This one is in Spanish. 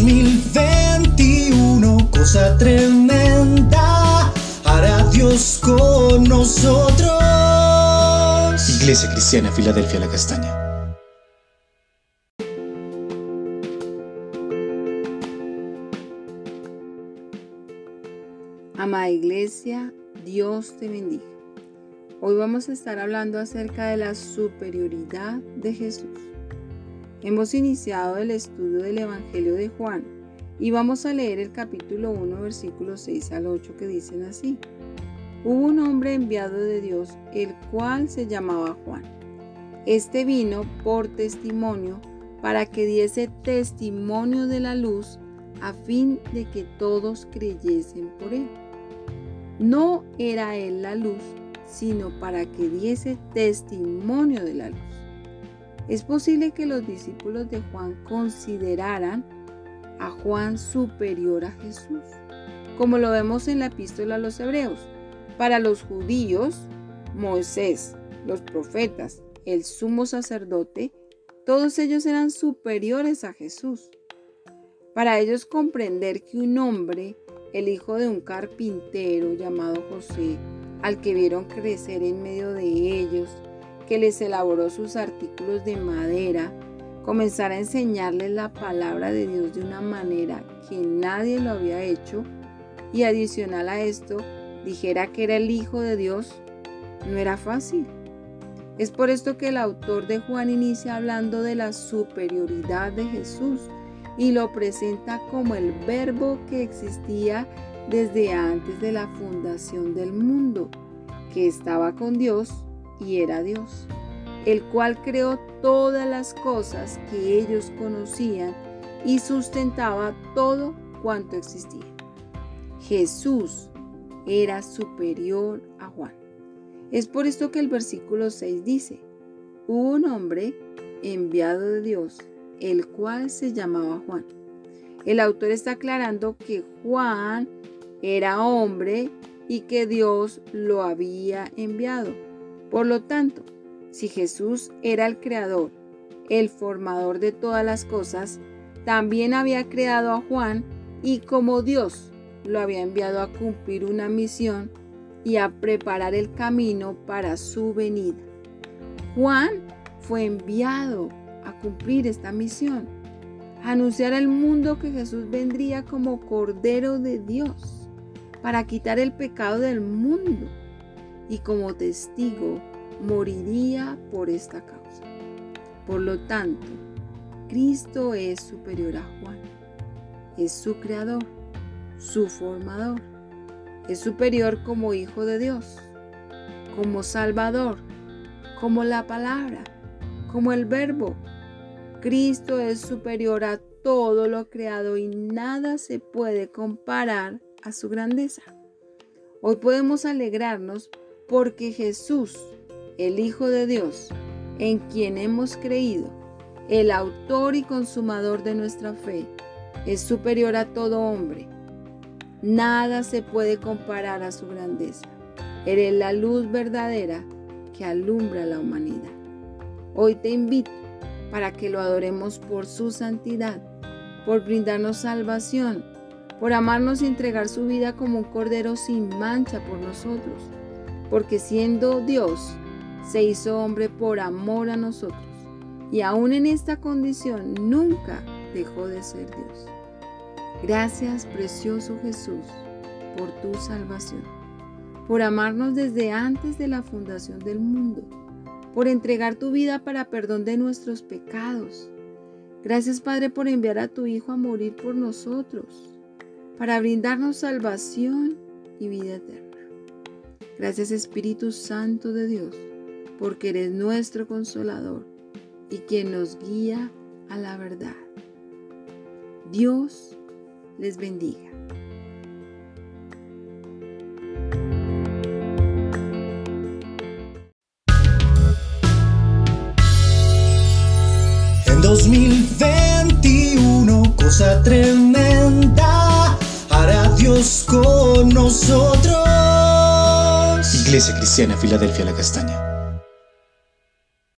2021, cosa tremenda, hará Dios con nosotros. Iglesia Cristiana, Filadelfia, la Castaña. Amada Iglesia, Dios te bendiga. Hoy vamos a estar hablando acerca de la superioridad de Jesús. Hemos iniciado el estudio del Evangelio de Juan y vamos a leer el capítulo 1, versículos 6 al 8 que dicen así. Hubo un hombre enviado de Dios, el cual se llamaba Juan. Este vino por testimonio para que diese testimonio de la luz a fin de que todos creyesen por él. No era él la luz, sino para que diese testimonio de la luz. Es posible que los discípulos de Juan consideraran a Juan superior a Jesús, como lo vemos en la epístola a los hebreos. Para los judíos, Moisés, los profetas, el sumo sacerdote, todos ellos eran superiores a Jesús. Para ellos comprender que un hombre, el hijo de un carpintero llamado José, al que vieron crecer en medio de ellos, que les elaboró sus artículos de madera, comenzara a enseñarles la palabra de Dios de una manera que nadie lo había hecho y adicional a esto dijera que era el Hijo de Dios, no era fácil. Es por esto que el autor de Juan inicia hablando de la superioridad de Jesús y lo presenta como el verbo que existía desde antes de la fundación del mundo, que estaba con Dios y era Dios, el cual creó todas las cosas que ellos conocían y sustentaba todo cuanto existía. Jesús era superior a Juan. Es por esto que el versículo 6 dice, hubo un hombre enviado de Dios, el cual se llamaba Juan. El autor está aclarando que Juan era hombre y que Dios lo había enviado. Por lo tanto, si Jesús era el creador, el formador de todas las cosas, también había creado a Juan y como Dios lo había enviado a cumplir una misión y a preparar el camino para su venida. Juan fue enviado a cumplir esta misión, a anunciar al mundo que Jesús vendría como Cordero de Dios para quitar el pecado del mundo y como testigo moriría por esta causa. Por lo tanto, Cristo es superior a Juan. Es su creador, su formador. Es superior como Hijo de Dios, como Salvador, como la palabra, como el verbo. Cristo es superior a todo lo creado y nada se puede comparar a su grandeza. Hoy podemos alegrarnos porque Jesús, el Hijo de Dios, en quien hemos creído, el autor y consumador de nuestra fe, es superior a todo hombre. Nada se puede comparar a su grandeza. Eres la luz verdadera que alumbra la humanidad. Hoy te invito para que lo adoremos por su santidad, por brindarnos salvación, por amarnos y entregar su vida como un cordero sin mancha por nosotros porque siendo Dios, se hizo hombre por amor a nosotros, y aún en esta condición nunca dejó de ser Dios. Gracias, precioso Jesús, por tu salvación, por amarnos desde antes de la fundación del mundo, por entregar tu vida para perdón de nuestros pecados. Gracias, Padre, por enviar a tu Hijo a morir por nosotros, para brindarnos salvación y vida eterna. Gracias Espíritu Santo de Dios, porque eres nuestro consolador y quien nos guía a la verdad. Dios les bendiga. En 2021, cosa tremenda, hará Dios con nosotros. Iglesia Cristiana, Filadelfia, la Castaña.